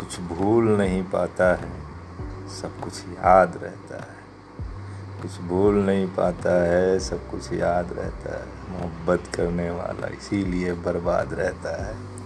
कुछ भूल नहीं पाता है। सब कुछ याद रहता है। कुछ भूल नहीं पाता है, सब कुछ याद रहता है। मोहब्बत करने वाला इसीलिए बर्बाद रहता है।